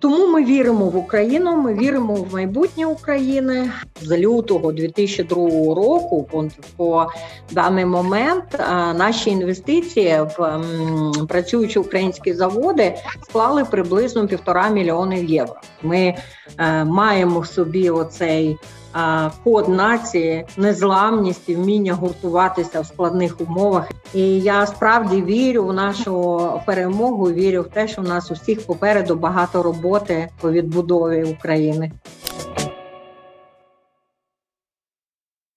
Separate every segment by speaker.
Speaker 1: Тому ми віримо в Україну. Ми віримо в майбутнє України з лютого 2002 року. По, даний момент наші інвестиції в працюючі українські заводи склали приблизно півтора мільйони євро. Ми е, маємо в собі оцей код нації, незламність і вміння гуртуватися в складних умовах. І я справді вірю в нашу перемогу. Вірю в те, що в нас усіх попереду багато роботи по відбудові України.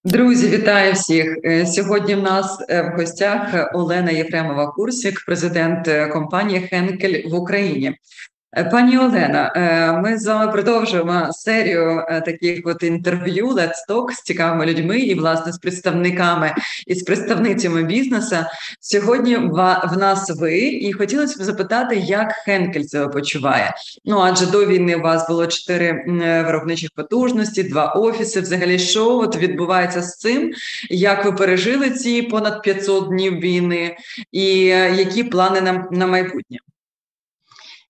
Speaker 2: Друзі, вітаю всіх е, сьогодні. В нас е, в гостях Олена Єфремова Курсік, президент е, компанії Хенкель в Україні. Е, пані Олена, е, ми з вами продовжуємо серію е, таких от інтерв'ю Let's Talk з цікавими людьми і власне з представниками і з представницями бізнесу. Сьогодні в нас ви, і хотілося б запитати, як Хенкель себе почуває. Ну адже до війни у вас було чотири виробничих потужності, два офіси. Взагалі, що от відбувається з цим? Як ви пережили ці понад 500 днів війни, і які плани на, на майбутнє?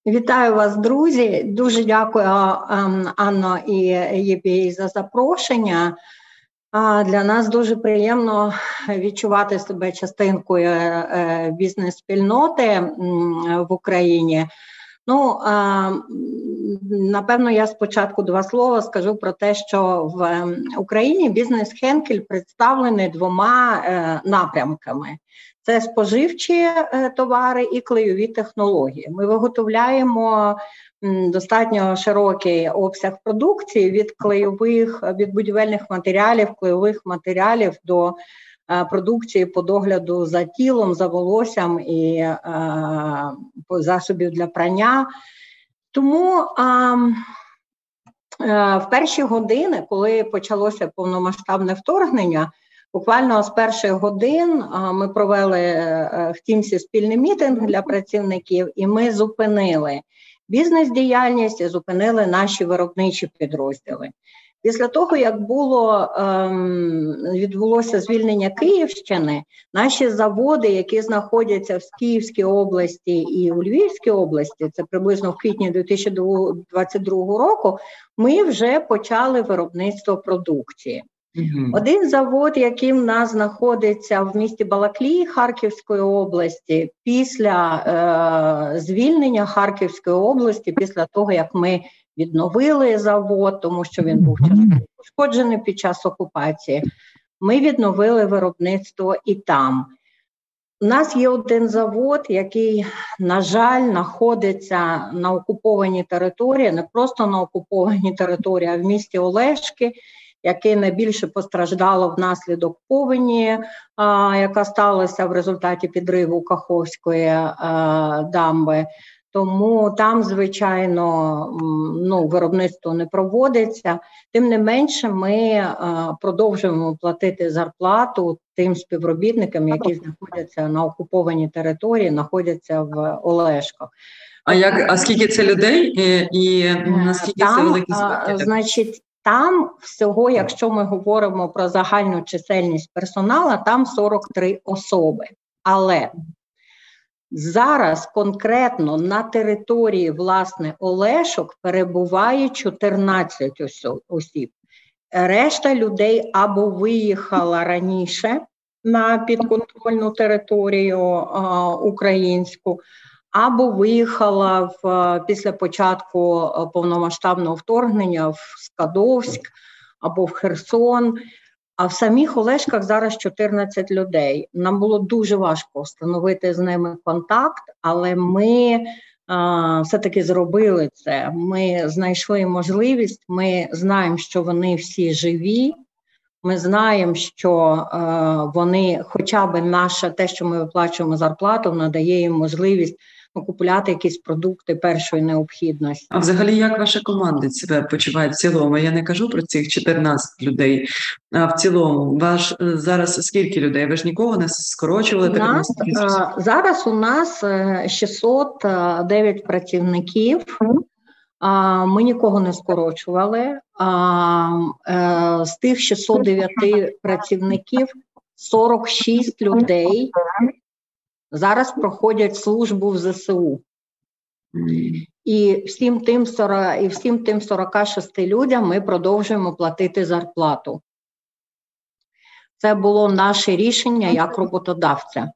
Speaker 1: Вітаю вас, друзі. Дуже дякую, ем, Анно і ЄПІ за запрошення. Для нас дуже приємно відчувати себе частинкою е, бізнес-спільноти в Україні. Ну, напевно, я спочатку два слова скажу про те, що в ем, Україні бізнес Хенкель представлений двома е, напрямками. Це споживчі е, товари і клейові технології. Ми виготовляємо достатньо широкий обсяг продукції від клейових, від будівельних матеріалів, клейових матеріалів до е, продукції по догляду за тілом, за волоссям і е, засобів для прання. Тому в перші години, коли почалося повномасштабне вторгнення, Буквально з перших годин ми провели е, в Тімсі спільний мітинг для працівників, і ми зупинили бізнес-діяльність і зупинили наші виробничі підрозділи. Після того, як було ем, відбулося звільнення Київщини, наші заводи, які знаходяться в Київській області і у Львівській області, це приблизно в квітні 2022 року, ми вже почали виробництво продукції. Один завод, який в нас знаходиться в місті Балаклії Харківської області, після е, звільнення Харківської області, після того як ми відновили завод, тому що він був пошкоджений під час окупації, ми відновили виробництво і там. У нас є один завод, який, на жаль, знаходиться на окупованій території, не просто на окупованій території, а в місті Олешки яке найбільше постраждало внаслідок повені, яка сталася в результаті підриву Каховської дамби. Тому там, звичайно, ну, виробництво не проводиться. Тим не менше, ми продовжуємо платити зарплату тим співробітникам, які знаходяться на окупованій території, знаходяться в Олешках.
Speaker 2: А як а скільки це людей, і, і наскільки там, це великі
Speaker 1: збитки? Значить, там всього, якщо ми говоримо про загальну чисельність персоналу, там 43 особи. Але зараз конкретно на території власне Олешок перебуває 14 осіб. Решта людей або виїхала раніше на підконтрольну територію а, українську, або виїхала в після початку е, повномасштабного вторгнення в Скадовськ або в Херсон. А в самих Олешках зараз 14 людей. Нам було дуже важко встановити з ними контакт, але ми а, все-таки зробили це. Ми знайшли можливість. Ми знаємо, що вони всі живі. Ми знаємо, що е, вони, хоча б наша те, що ми виплачуємо зарплату, надає їм можливість купувати якісь продукти першої необхідності.
Speaker 2: А взагалі, як ваша команда себе почуває в цілому? Я не кажу про цих 14 людей. А в цілому, ваш е, зараз скільки людей? Ви ж нікого не скорочували? У
Speaker 1: нас, зараз у нас 609 е, працівників. Ми нікого не скорочували. Е, з тих 609 працівників 46 людей зараз проходять службу в ЗСУ. І всім тим 40, і всім тим 46 людям ми продовжуємо платити зарплату. Це було наше рішення як роботодавця.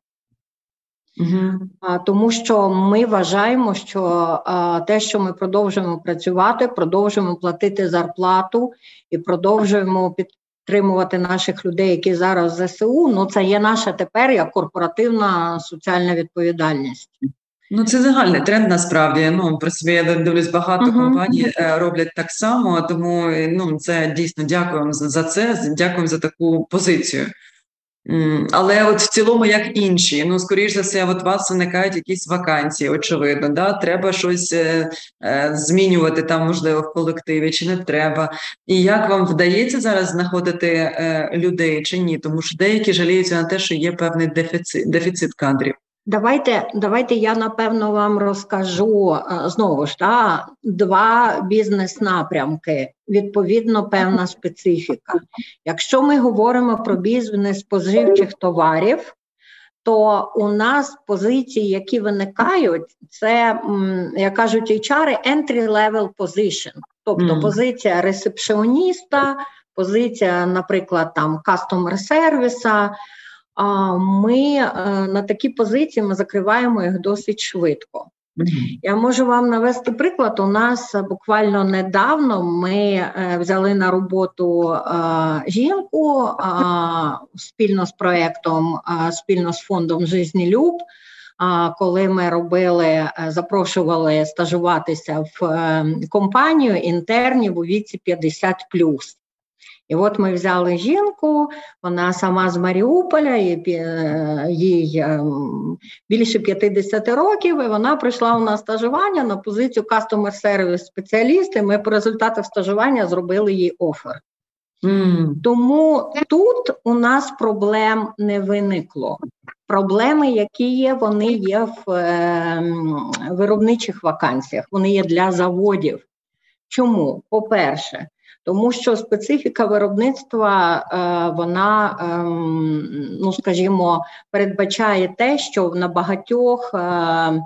Speaker 1: Угу. Тому що ми вважаємо, що те, що ми продовжуємо працювати, продовжуємо платити зарплату і продовжуємо підтримувати наших людей, які зараз в ЗСУ. Ну це є наша тепер як корпоративна соціальна відповідальність.
Speaker 2: Ну, це загальний тренд насправді. Ну про себе я дивлюсь, багато uh-huh. компаній е, роблять так само, тому ну це дійсно дякуємо за це. Дякуємо за таку позицію. Але от в цілому, як інші, ну скоріш за все, от вас виникають якісь вакансії, очевидно. да? Треба щось е, е, змінювати там, можливо, в колективі, чи не треба. І як вам вдається зараз знаходити е, людей чи ні? Тому що деякі жаліються на те, що є певний дефіцит, дефіцит кадрів.
Speaker 1: Давайте давайте я напевно вам розкажу е, знову ж та два бізнес-напрямки, відповідно, певна специфіка. Якщо ми говоримо про бізнес споживчих товарів, то у нас позиції, які виникають, це як кажуть, HR entry-level position, тобто позиція ресепшіоніста, позиція, наприклад, там customer сервіса ми е, на такі позиції ми закриваємо їх досить швидко. Я можу вам навести приклад. У нас буквально недавно ми е, взяли на роботу е, жінку спільно з проєктом, спільно з фондом «Жизнілюб», коли ми робили, запрошували стажуватися в компанію інтернів у віці 50+. І от ми взяли жінку, вона сама з Маріуполя, їй більше 50 років, і вона прийшла у нас стажування на позицію Customer Service спеціаліста. Ми по результатах стажування зробили їй офер. Mm. Тому тут у нас проблем не виникло. Проблеми, які є, вони є в е, виробничих вакансіях, вони є для заводів. Чому? По-перше, тому що специфіка виробництва е, вона, ем, ну скажімо, передбачає те, що на багатьох е,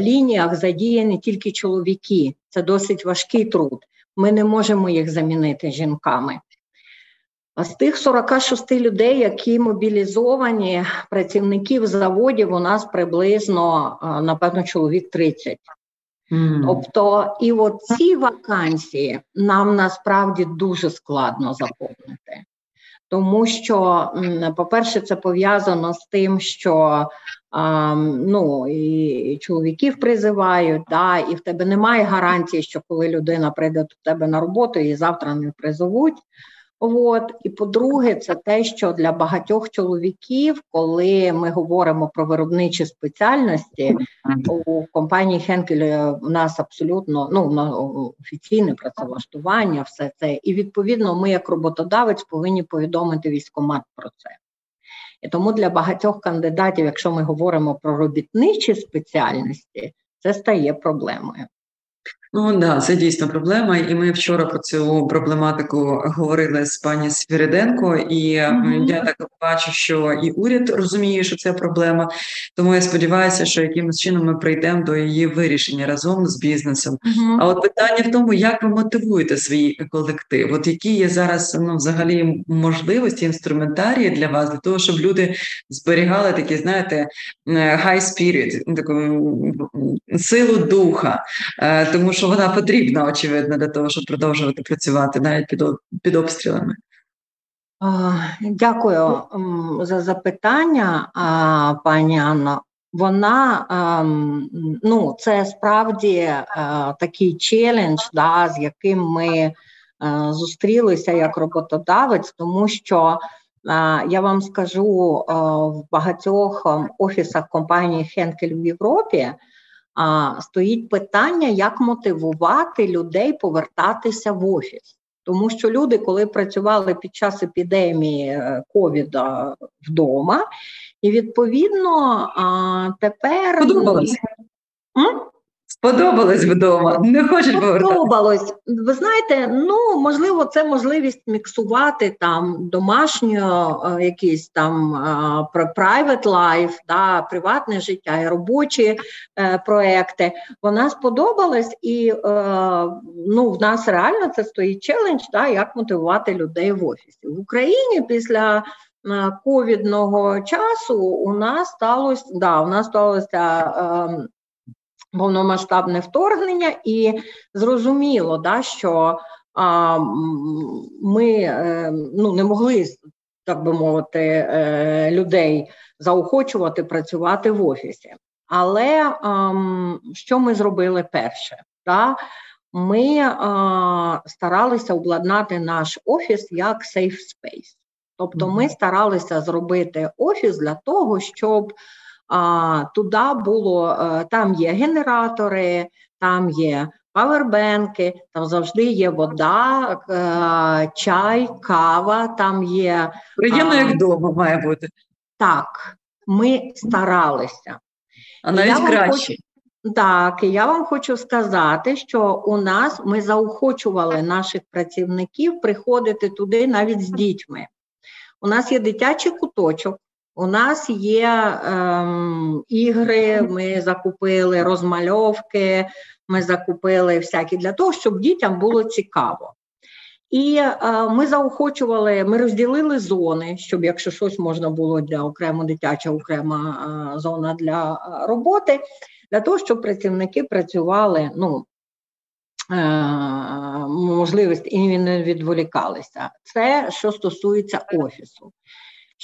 Speaker 1: лініях задіяні тільки чоловіки. Це досить важкий труд. Ми не можемо їх замінити жінками. А з тих 46 людей, які мобілізовані працівників заводів, у нас приблизно, е, напевно, чоловік 30. Mm. Тобто, і от ці вакансії нам насправді дуже складно заповнити, тому що, по-перше, це пов'язано з тим, що а, ну, і чоловіків призивають, да, і в тебе немає гарантії, що коли людина прийде до тебе на роботу, її завтра не призовуть. От і по-друге, це те, що для багатьох чоловіків, коли ми говоримо про виробничі спеціальності, у компанії Хенкель у нас абсолютно ну офіційне працевлаштування, все це, і відповідно, ми, як роботодавець, повинні повідомити військомат про це. І тому для багатьох кандидатів, якщо ми говоримо про робітничі спеціальності, це стає проблемою.
Speaker 2: Ну да, це дійсно проблема. І ми вчора про цю проблематику говорили з пані Свіриденко, і mm-hmm. я так бачу, що і уряд розуміє, що це проблема. Тому я сподіваюся, що якимось чином ми прийдемо до її вирішення разом з бізнесом. Mm-hmm. А от питання в тому, як ви мотивуєте свій колектив? От які є зараз ну, взагалі можливості інструментарії для вас, для того, щоб люди зберігали такі, знаєте, е, high spirit, таку силу духа, е, тому що що вона потрібна, очевидно, для того, щоб продовжувати працювати навіть під під обстрілами.
Speaker 1: Дякую за запитання, пані Анно. Вона ну, це справді такий челендж, да, з яким ми зустрілися як роботодавець, тому що я вам скажу в багатьох офісах компанії Хенкель в Європі стоїть питання, як мотивувати людей повертатися в офіс. Тому що люди, коли працювали під час епідемії е, ковіда вдома, і відповідно а, тепер
Speaker 2: Подобалось. Сподобалось вдома, не хочуть повертати?
Speaker 1: Сподобалось. Ви знаєте, ну можливо, це можливість міксувати там домашньо е, якісь там е, private life, да, приватне життя і робочі е, проекти. Вона сподобалась, і е, ну, в нас реально це стоїть челендж, да, як мотивувати людей в офісі в Україні після. Е, ковідного часу у нас сталося да, у нас сталося повномасштабне вторгнення, і зрозуміло, да, що а, ми е, ну, не могли, так би мовити, е, людей заохочувати працювати в офісі. Але а, що ми зробили перше? Да? Ми а, старалися обладнати наш офіс як safe space. Тобто ми старалися зробити офіс для того, щоб Туди було е, там є генератори, там є павербенки, там завжди є вода, е, чай, кава. Там є
Speaker 2: приємно, як вдома має бути.
Speaker 1: Так, ми старалися.
Speaker 2: А навіть краще.
Speaker 1: Хочу, так, і я вам хочу сказати, що у нас ми заохочували наших працівників приходити туди навіть з дітьми. У нас є дитячий куточок. У нас є ем, ігри, ми закупили розмальовки, ми закупили всякі для того, щоб дітям було цікаво. І е, ми заохочували, ми розділили зони, щоб якщо щось можна було для окремо дитяча, окрема е, зона для е, роботи, для того, щоб працівники працювали, ну е, можливість і не відволікалися. Це що стосується офісу.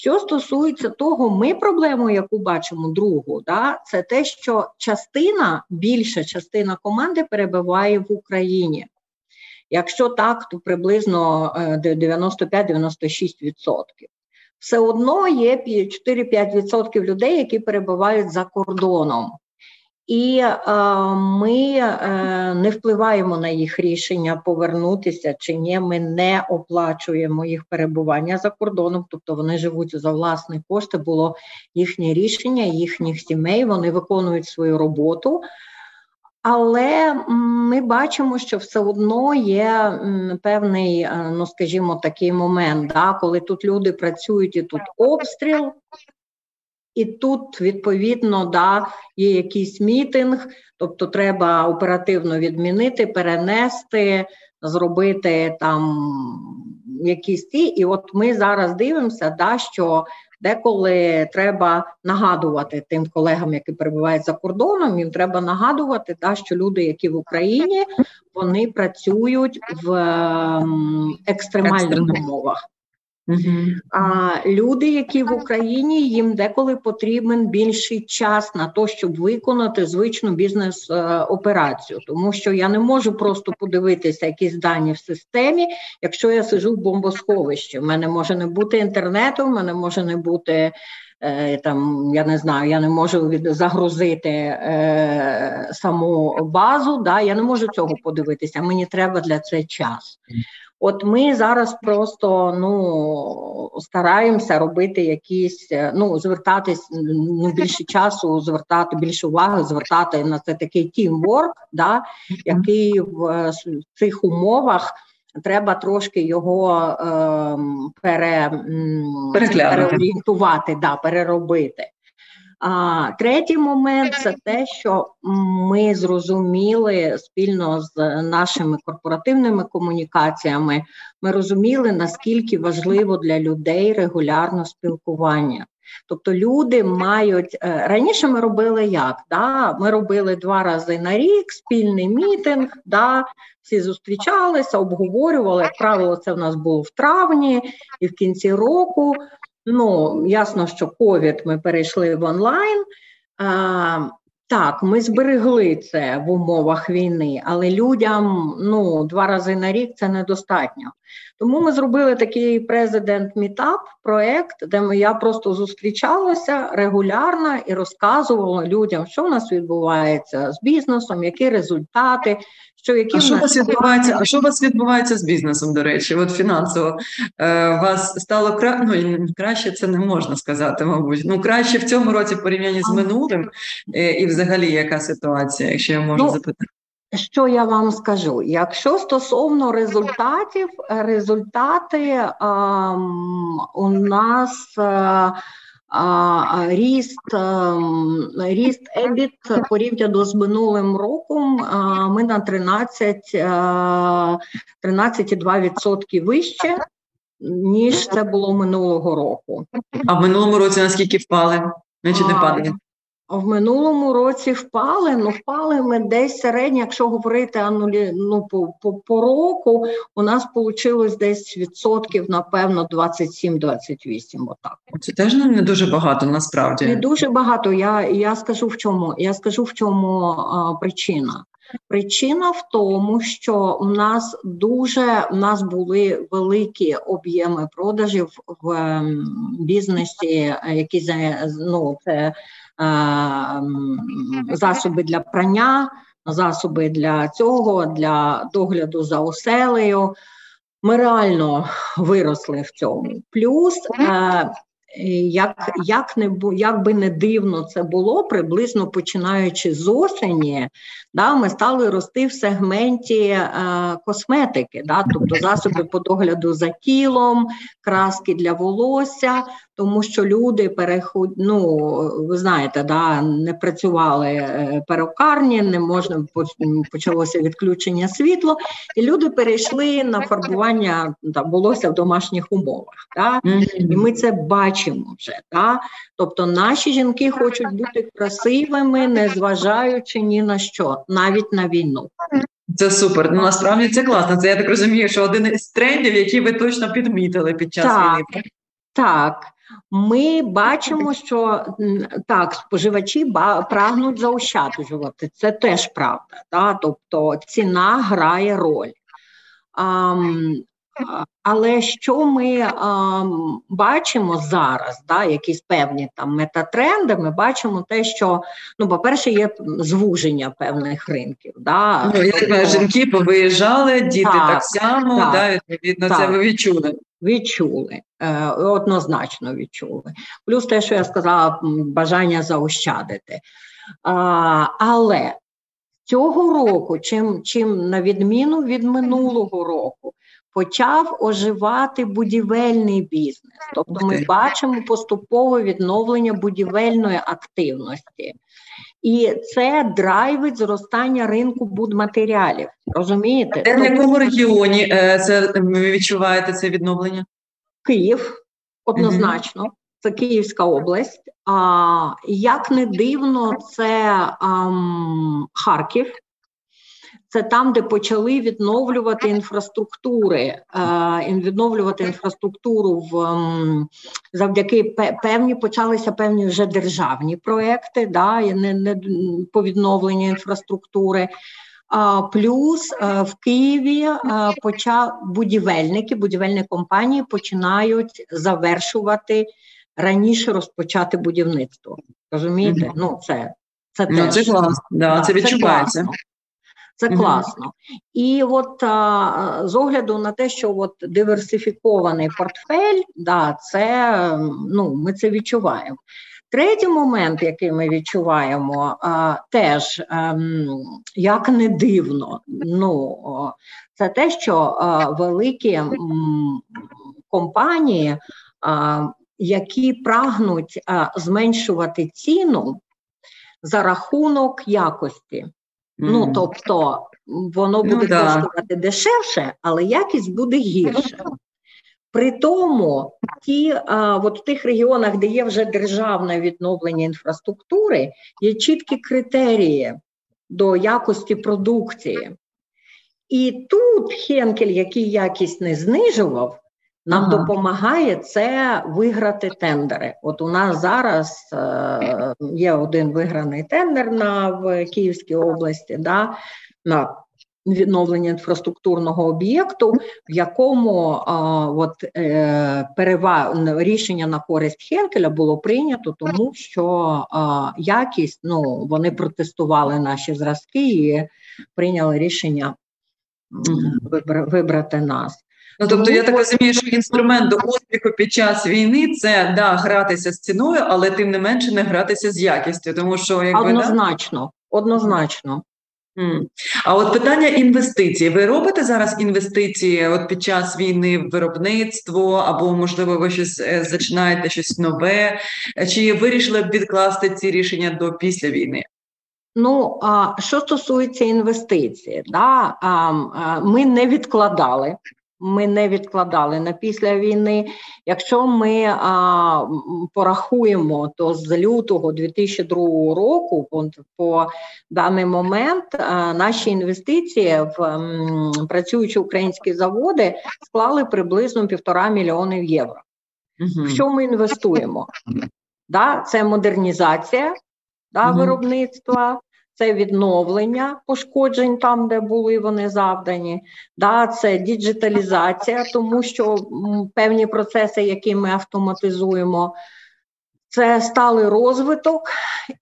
Speaker 1: Що стосується того, ми проблему, яку бачимо другу, да, це те, що частина, більша частина команди перебуває в Україні. Якщо так, то приблизно 95-96%. Е, Все одно є 4-5% людей, які перебувають за кордоном. І е, ми е, не впливаємо на їх рішення повернутися чи ні. Ми не оплачуємо їх перебування за кордоном, тобто вони живуть за власні кошти. Було їхнє рішення, їхніх сімей. Вони виконують свою роботу. Але ми бачимо, що все одно є певний, е, ну скажімо, такий момент, да, коли тут люди працюють і тут обстріл, і тут, відповідно, да, є якийсь мітинг, тобто треба оперативно відмінити, перенести, зробити там якісь ті. І от ми зараз дивимося, да, що деколи треба нагадувати тим колегам, які перебувають за кордоном, їм треба нагадувати, да, що люди, які в Україні, вони працюють в екстремальних умовах. А люди, які в Україні, їм деколи потрібен більший час на те, щоб виконати звичну бізнес-операцію, тому що я не можу просто подивитися якісь дані в системі, якщо я сижу в бомбосховищі. У мене може не бути інтернету, в мене може не бути. Е, там я не знаю, я не можу від загрузити е, саму базу. Да, Я не можу цього подивитися. Мені треба для це час. От ми зараз просто ну стараємося робити якісь, е, ну звертатись ну, більше часу, звертати більше уваги, звертати на це такий тімворк, да, який в, в цих умовах треба трошки його е, пере, переорієнтувати, да, переробити. А третій момент це те, що ми зрозуміли спільно з нашими корпоративними комунікаціями. Ми розуміли, наскільки важливо для людей регулярно спілкування. Тобто люди мають е, раніше ми робили як? Да? Ми робили два рази на рік спільний мітинг, да? всі зустрічалися, обговорювали. Як правило, це в нас було в травні і в кінці року. Ну, ясно, що ковід ми перейшли в онлайн. А, Так, ми зберегли це в умовах війни, але людям ну, два рази на рік це недостатньо. Тому ми зробили такий президент мітап проект, де ми я просто зустрічалася регулярно і розказувала людям, що у нас відбувається з бізнесом, які результати. Що які
Speaker 2: а що у вас відбувається? А що у вас відбувається з бізнесом? До речі, от фінансово е, вас стало кра... ну, краще, це не можна сказати, мабуть. Ну краще в цьому році в порівнянні з минулим, е, і взагалі яка ситуація, якщо я можу ну, запитати.
Speaker 1: Що я вам скажу? Якщо стосовно результатів, результати а, у нас а, а, ріст ріст ебіт порівняно з минулим роком, а, ми на 13, 13,2% вище, ніж це було минулого року.
Speaker 2: А в минулому році наскільки впали? Значить, не падали?
Speaker 1: В минулому році впали, ну впали ми десь середньо, якщо говорити анулі, ну, по, по по, року, у нас вийшло десь відсотків, напевно, 27-28. Отак.
Speaker 2: Це теж не дуже багато, насправді.
Speaker 1: Не дуже багато. Я я скажу в чому. Я скажу в чому а, причина. Причина в тому, що у нас дуже у нас були великі об'єми продажів в ем, бізнесі, які ну, це засоби для прання, засоби для цього, для догляду за оселею. Ми реально виросли в цьому. Плюс е, як як, не як би не дивно це було, приблизно починаючи з осені, да, ми стали рости в сегменті е, косметики, да, тобто засоби по догляду за тілом, краски для волосся, тому що люди переход... ну, ви знаєте, да, не працювали е, перукарні, не можна почалося відключення світла, і люди перейшли на фарбування да, волосся в домашніх умовах. Да, І ми це бачимо вже. Да? Тобто наші жінки хочуть бути красивими, незважаючи ні на що, навіть на війну.
Speaker 2: Це супер. Ну насправді це класно. Це я так розумію, що один із трендів, які ви точно підмітили під час
Speaker 1: так,
Speaker 2: війни.
Speaker 1: Так. Ми бачимо, що так, споживачі прагнуть заощаджувати. Це теж правда. Да? Тобто ціна грає роль. А, але що ми а, бачимо зараз, да, якісь певні там метатренди, ми бачимо те, що ну, по-перше, є звуження певних ринків. Да,
Speaker 2: Ну, я тобто, жінки повиїжджали, діти так, так само, так, да, відповідно, так, це ви відчули.
Speaker 1: Відчули, е, однозначно відчули. Плюс те, що я сказала, бажання заощадити. Але цього року, чим, чим на відміну від минулого року, почав оживати будівельний бізнес. Тобто ми бачимо поступове відновлення будівельної активності. І це драйвить зростання ринку будматеріалів. Розумієте?
Speaker 2: Де в якому регіоні е, це ви відчуваєте це відновлення?
Speaker 1: Київ однозначно, mm це Київська область. А як не дивно, це ам, Харків це там, де почали відновлювати інфраструктури, е, відновлювати інфраструктуру в завдяки певні почалися певні вже державні проекти, да, не, не по відновленню інфраструктури. А плюс е, в Києві е, почав будівельники, будівельні компанії починають завершувати раніше розпочати будівництво. Розумієте? Mm-hmm. Ну це це
Speaker 2: ну, теж це класно, да, да, це відчувається. Це
Speaker 1: класно. Mm-hmm. І от а, з огляду на те, що от диверсифікований портфель, да, це ну, ми це відчуваємо. Третій момент, який ми відчуваємо, а, теж а, ем, як не дивно, ну це те, що а, великі м, компанії, які прагнуть зменшувати ціну за рахунок якості. Ну тобто воно ну буде ну, коштувати дешевше, але якість буде гірша. При тому, ті, а, от в тих регіонах, де є вже державне відновлення інфраструктури, є чіткі критерії до якості продукції. І тут Хенкель, який якість не знижував, нам ага. допомагає це виграти тендери. От у нас зараз е, є один виграний тендер на в Київській області, да, на відновлення інфраструктурного об'єкту, в якому а, от, е, перева... рішення на користь Хенкеля було прийнято, тому що якість ну вони протестували наші зразки і прийняли рішення вибрати нас.
Speaker 2: Ну, тобто, я так розумію, що інструмент до успіху під час війни це да, гратися з ціною, але тим не менше не гратися з якістю, тому що якби
Speaker 1: однозначно, да? однозначно.
Speaker 2: А от питання інвестицій. Ви робите зараз інвестиції от під час війни в виробництво, або, можливо, ви щось е, зачинаєте щось нове? Чи вирішили б відкласти ці рішення до після війни?
Speaker 1: Ну, а що стосується інвестицій, да, а, ми не відкладали ми не відкладали на після війни. Якщо ми а, порахуємо, то з лютого 2002 року, по, по даний момент, а, наші інвестиції в м, працюючі українські заводи склали приблизно півтора мільйонів євро. Угу. Що ми інвестуємо? Да, Це модернізація да, угу. виробництва це відновлення пошкоджень там, де були вони завдані, да, це діджиталізація, тому що певні процеси, які ми автоматизуємо, це сталий розвиток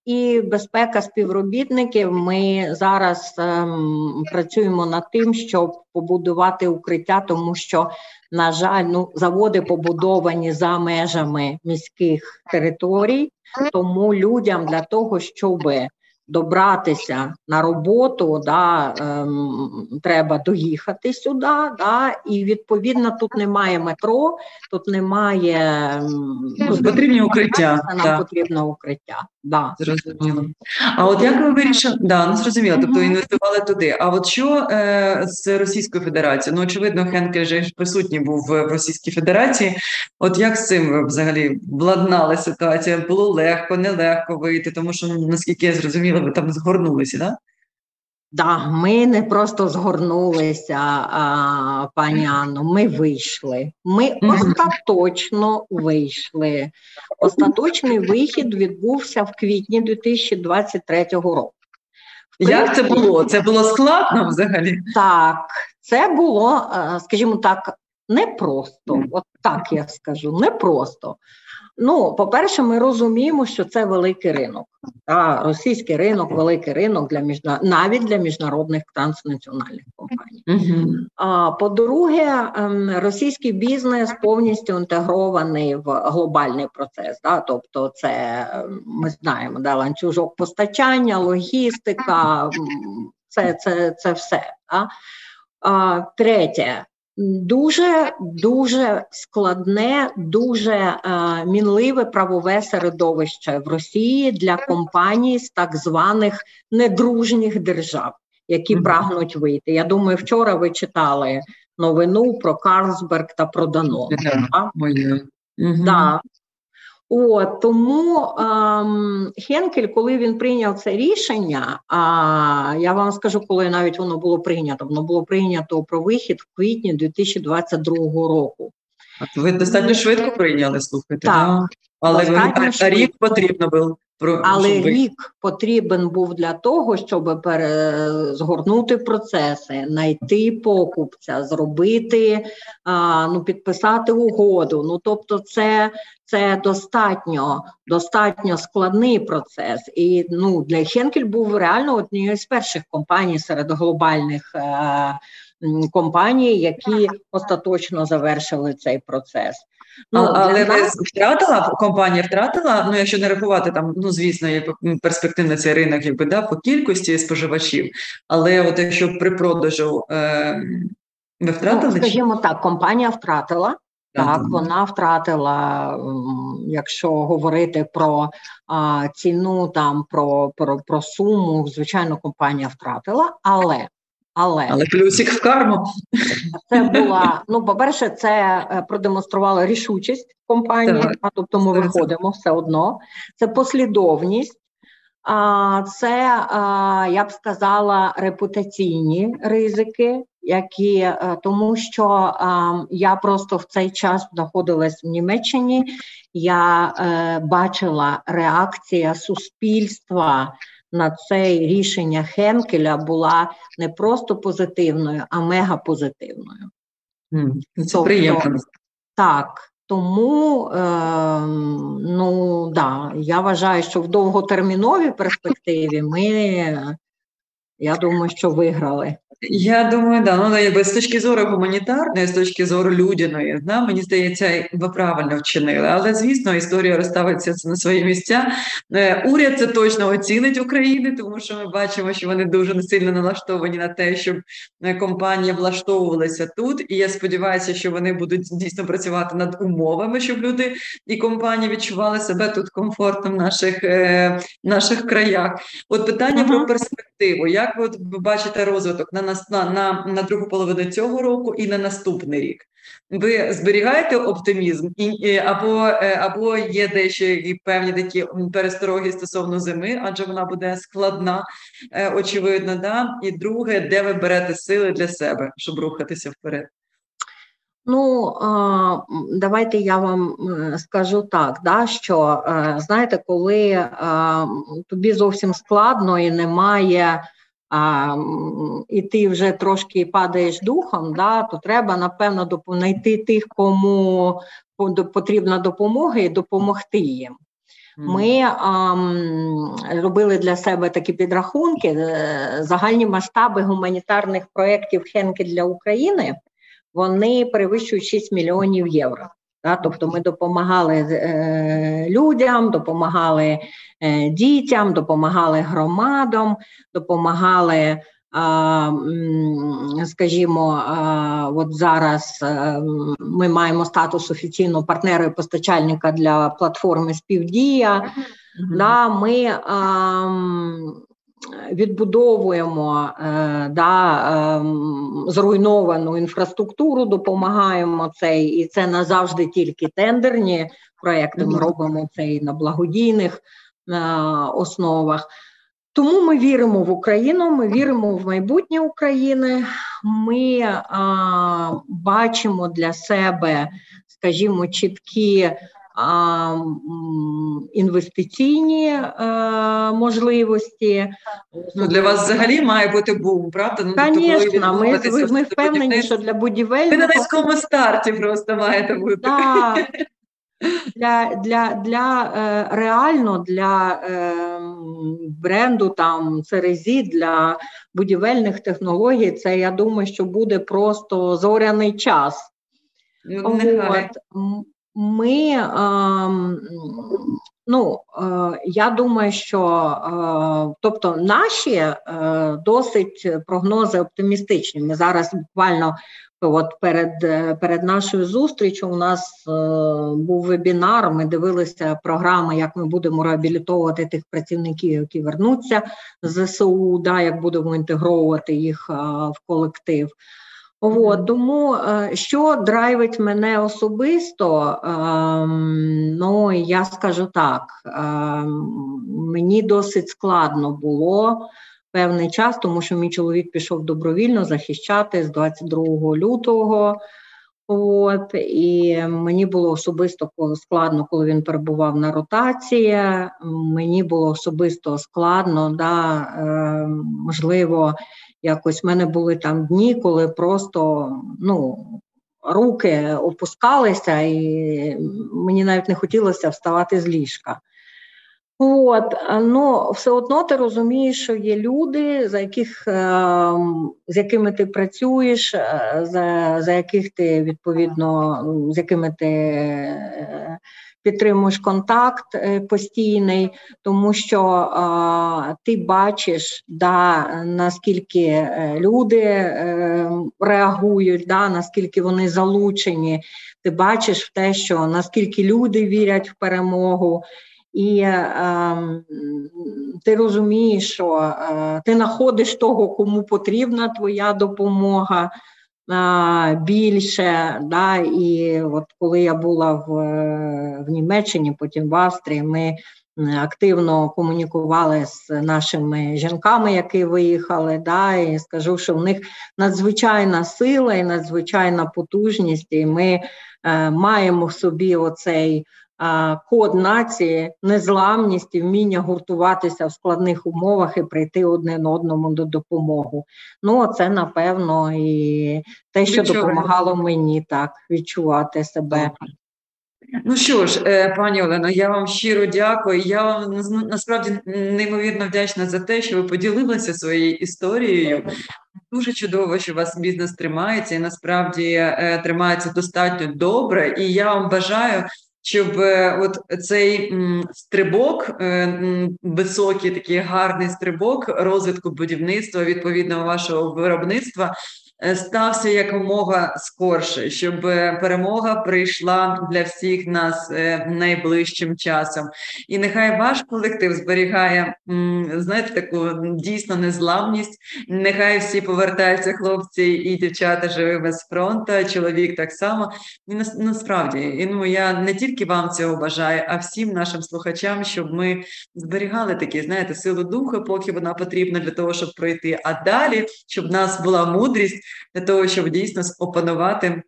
Speaker 1: і безпека співробітників. Ми зараз ем, працюємо над тим, щоб побудувати укриття, тому що, на жаль, ну заводи побудовані за межами міських територій, тому людям для того, щоби добратися на роботу, да, ем, треба доїхати сюди, да, і відповідно тут немає метро, тут немає
Speaker 2: ем, ну, потрібні укриття.
Speaker 1: Нам да. потрібно укриття. Да.
Speaker 2: Зрозуміло. А от як ви вирішили? Да, ну зрозуміло, тобто інвестували туди. А от що е, з Російською Федерацією? Ну, очевидно, Хенкель вже присутній був в Російській Федерації. От як з цим ви взагалі владнали ситуацію? Було легко, нелегко вийти, тому що ну, наскільки я зрозуміла, ви там згорнулися, да?
Speaker 1: Да, ми не просто згорнулися, а, пані Анно, ми вийшли. Ми остаточно вийшли. Остаточний вихід відбувся в квітні 2023 року.
Speaker 2: Як це було? Це було складно взагалі?
Speaker 1: Так, це було, скажімо так, непросто. От так я скажу, непросто. Ну, по-перше, ми розуміємо, що це великий ринок. А російський ринок, великий ринок для міжна... навіть для міжнародних транснаціональних компаній. А по-друге, ем, російський бізнес повністю інтегрований в глобальний процес. Да? Тобто, це ем, ми знаємо, да, ланцюжок постачання, логістика, це це, це все. Да? А, Третє, Дуже дуже складне, дуже е, мінливе правове середовище в Росії для компаній з так званих недружніх держав, які mm-hmm. прагнуть вийти. Я думаю, вчора ви читали новину про Карлсберг та про Данон.
Speaker 2: Yeah.
Speaker 1: Mm-hmm. Да. От, Тому ем, Хенкель, коли він прийняв це рішення, а я вам скажу, коли навіть воно було прийнято, воно було прийнято про вихід в квітні 2022 року.
Speaker 2: Ви достатньо швидко прийняли, слухайте, так, да? але ви, рік потрібно було.
Speaker 1: Про але щоб... рік потрібен був для того, щоб згорнути процеси, знайти покупця, зробити, а, ну підписати угоду. Ну тобто, це це достатньо достатньо складний процес. І ну для Хенкель був реально однією з перших компаній серед глобальних. Е, компаній, які остаточно завершили цей процес.
Speaker 2: Ну, Але нас... втратила компанія втратила, ну якщо не рахувати там, ну звісно, є перспективний цей ринок, якби да, по кількості споживачів. Але от якщо при продажу е, ви втратили?
Speaker 1: Ну, скажімо так, компанія втратила. Так, вона втратила, якщо говорити про а, ціну, там про, про про суму, звичайно, компанія втратила, але
Speaker 2: але але плюсик в карму.
Speaker 1: Це була ну, по-перше, це е, продемонструвало рішучість компанії, а тобто ми виходимо все одно. Це послідовність, а це я б сказала репутаційні ризики, які е, тому, що я просто в цей час знаходилась в Німеччині. Я е, бачила реакція суспільства на це рішення Хенкеля була не просто позитивною, а мегапозитивною.
Speaker 2: Mm, це тобто, приємно.
Speaker 1: Так. Тому е, ну да, я вважаю, що в довготерміновій перспективі ми, я думаю, що виграли.
Speaker 2: Я думаю, да, ну якби з точки зору гуманітарної, з точки зору людяної, да, мені здається, ви правильно вчинили. Але звісно, історія розставиться на свої місця. Е, уряд це точно оцінить України, тому що ми бачимо, що вони дуже сильно налаштовані на те, щоб е, компанія влаштовувалася тут. І я сподіваюся, що вони будуть дійсно працювати над умовами, щоб люди і компанії відчували себе тут комфортно в наших е, наших краях. От питання uh-huh. про перспективу. Як ви, от, ви бачите розвиток на на, на, на другу половину цього року і на наступний рік. Ви зберігаєте оптимізм і або е, або є дещо і певні такі перестороги стосовно зими, адже вона буде складна, е, очевидно. Да? І друге, де ви берете сили для себе, щоб рухатися вперед?
Speaker 1: Ну, давайте я вам скажу так, да, що е, знаєте, коли тобі зовсім складно і немає а, і ти вже трошки падаєш духом, да, то треба, напевно, знайти тих, кому потрібна допомога, і допомогти їм. Ми а, робили для себе такі підрахунки, е, загальні масштаби гуманітарних проєктів Хенки для України вони перевищують 6 мільйонів євро. Да? Тобто ми допомагали е, людям, допомагали е, дітям, допомагали громадам, допомагали. Скажімо, от зараз е, ми маємо статус офіційного партнера і постачальника для платформи Співдія. Mm-hmm. Да, Ми відбудовуємо е, да, е, зруйновану інфраструктуру, допомагаємо це, і це назавжди тільки тендерні проекти. Ми робимо це і на благодійних е, основах. Тому ми віримо в Україну, ми віримо в майбутнє України. Ми а, бачимо для себе, скажімо, чіткі інвестиційні е, можливості.
Speaker 2: Ну, Для вас взагалі має бути бум, правда?
Speaker 1: Ну, Звісно, тобто, ми, ми, ми впевнені, що для будівельного...
Speaker 2: Ви на низькому старті просто маєте бути.
Speaker 1: Так. Для для, для е, реально для е, бренду там Церезі, для будівельних технологій, це я думаю, що буде просто зоряний час.
Speaker 2: Ну, От
Speaker 1: ми, ем, ну, е, я думаю, що е, тобто наші е, досить прогнози оптимістичні. Ми зараз буквально от перед перед нашою зустрічю у нас був вебінар. Ми дивилися програми, як ми будемо реабілітовувати тих працівників, які вернуться з ЗСУ, да, як будемо інтегровувати їх в колектив. От, Тому е, що драйвить мене особисто, ем, ну я скажу так, ем, мені досить складно було певний час, тому що мій чоловік пішов добровільно захищати з 22 лютого. От, І мені було особисто складно, коли він перебував на ротації. Мені було особисто складно, да, е, можливо, Якось в мене були там дні, коли просто ну, руки опускалися, і мені навіть не хотілося вставати з ліжка. От, ну, все одно ти розумієш, що є люди, за яких, ем, з якими ти працюєш, е, за за яких ти відповідно, з якими ти е, підтримуєш контакт е, постійний, тому що ти бачиш, да, наскільки люди реагують, да, наскільки вони залучені. Ти бачиш в те, що наскільки люди вірять в перемогу. І е, ти розумієш, що е, ти знаходиш того, кому потрібна твоя допомога більше. Да, І от коли я була в, в Німеччині, потім в Австрії, ми активно комунікували з нашими жінками, які виїхали. Да, І скажу, що в них надзвичайна сила і надзвичайна потужність, і ми е, маємо в собі оцей. Код нації, незламність і вміння гуртуватися в складних умовах і прийти одне одному до допомоги. Ну, це напевно і те, що Відчуваю. допомагало мені так відчувати себе.
Speaker 2: Ну що ж, е, пані Олено, я вам щиро дякую. Я вам насправді неймовірно вдячна за те, що ви поділилися своєю історією. Дуже чудово, що у вас бізнес тримається і насправді е, тримається достатньо добре. І я вам бажаю, щоб е, от цей стрибок, високий такий гарний стрибок розвитку будівництва відповідного вашого виробництва. Е, стався якомога скорше, щоб е, перемога прийшла для всіх нас е, найближчим часом. І нехай ваш колектив зберігає знаєте, таку дійсно незламність. Нехай всі повертаються, хлопці і дівчата живими з фронту, чоловік так само. І насправді і, ну я не тільки вам цього бажаю, а всім нашим слухачам, щоб ми зберігали такі, знаєте, силу духу, поки вона потрібна для того, щоб пройти. А далі, щоб в нас була мудрість для того, щоб дійсно опанувати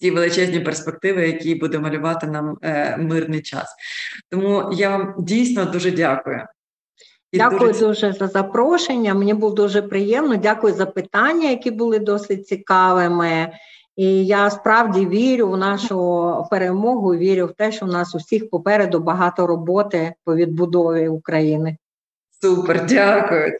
Speaker 2: ті величезні перспективи, які буде малювати нам е, мирний час. Тому я вам дійсно дуже дякую.
Speaker 1: І Дякую дуже... дуже за запрошення. Мені було дуже приємно. Дякую за питання, які були досить цікавими. І я справді вірю в нашу перемогу. Вірю в те, що в нас усіх попереду багато роботи по відбудові України.
Speaker 2: Супер, дякую.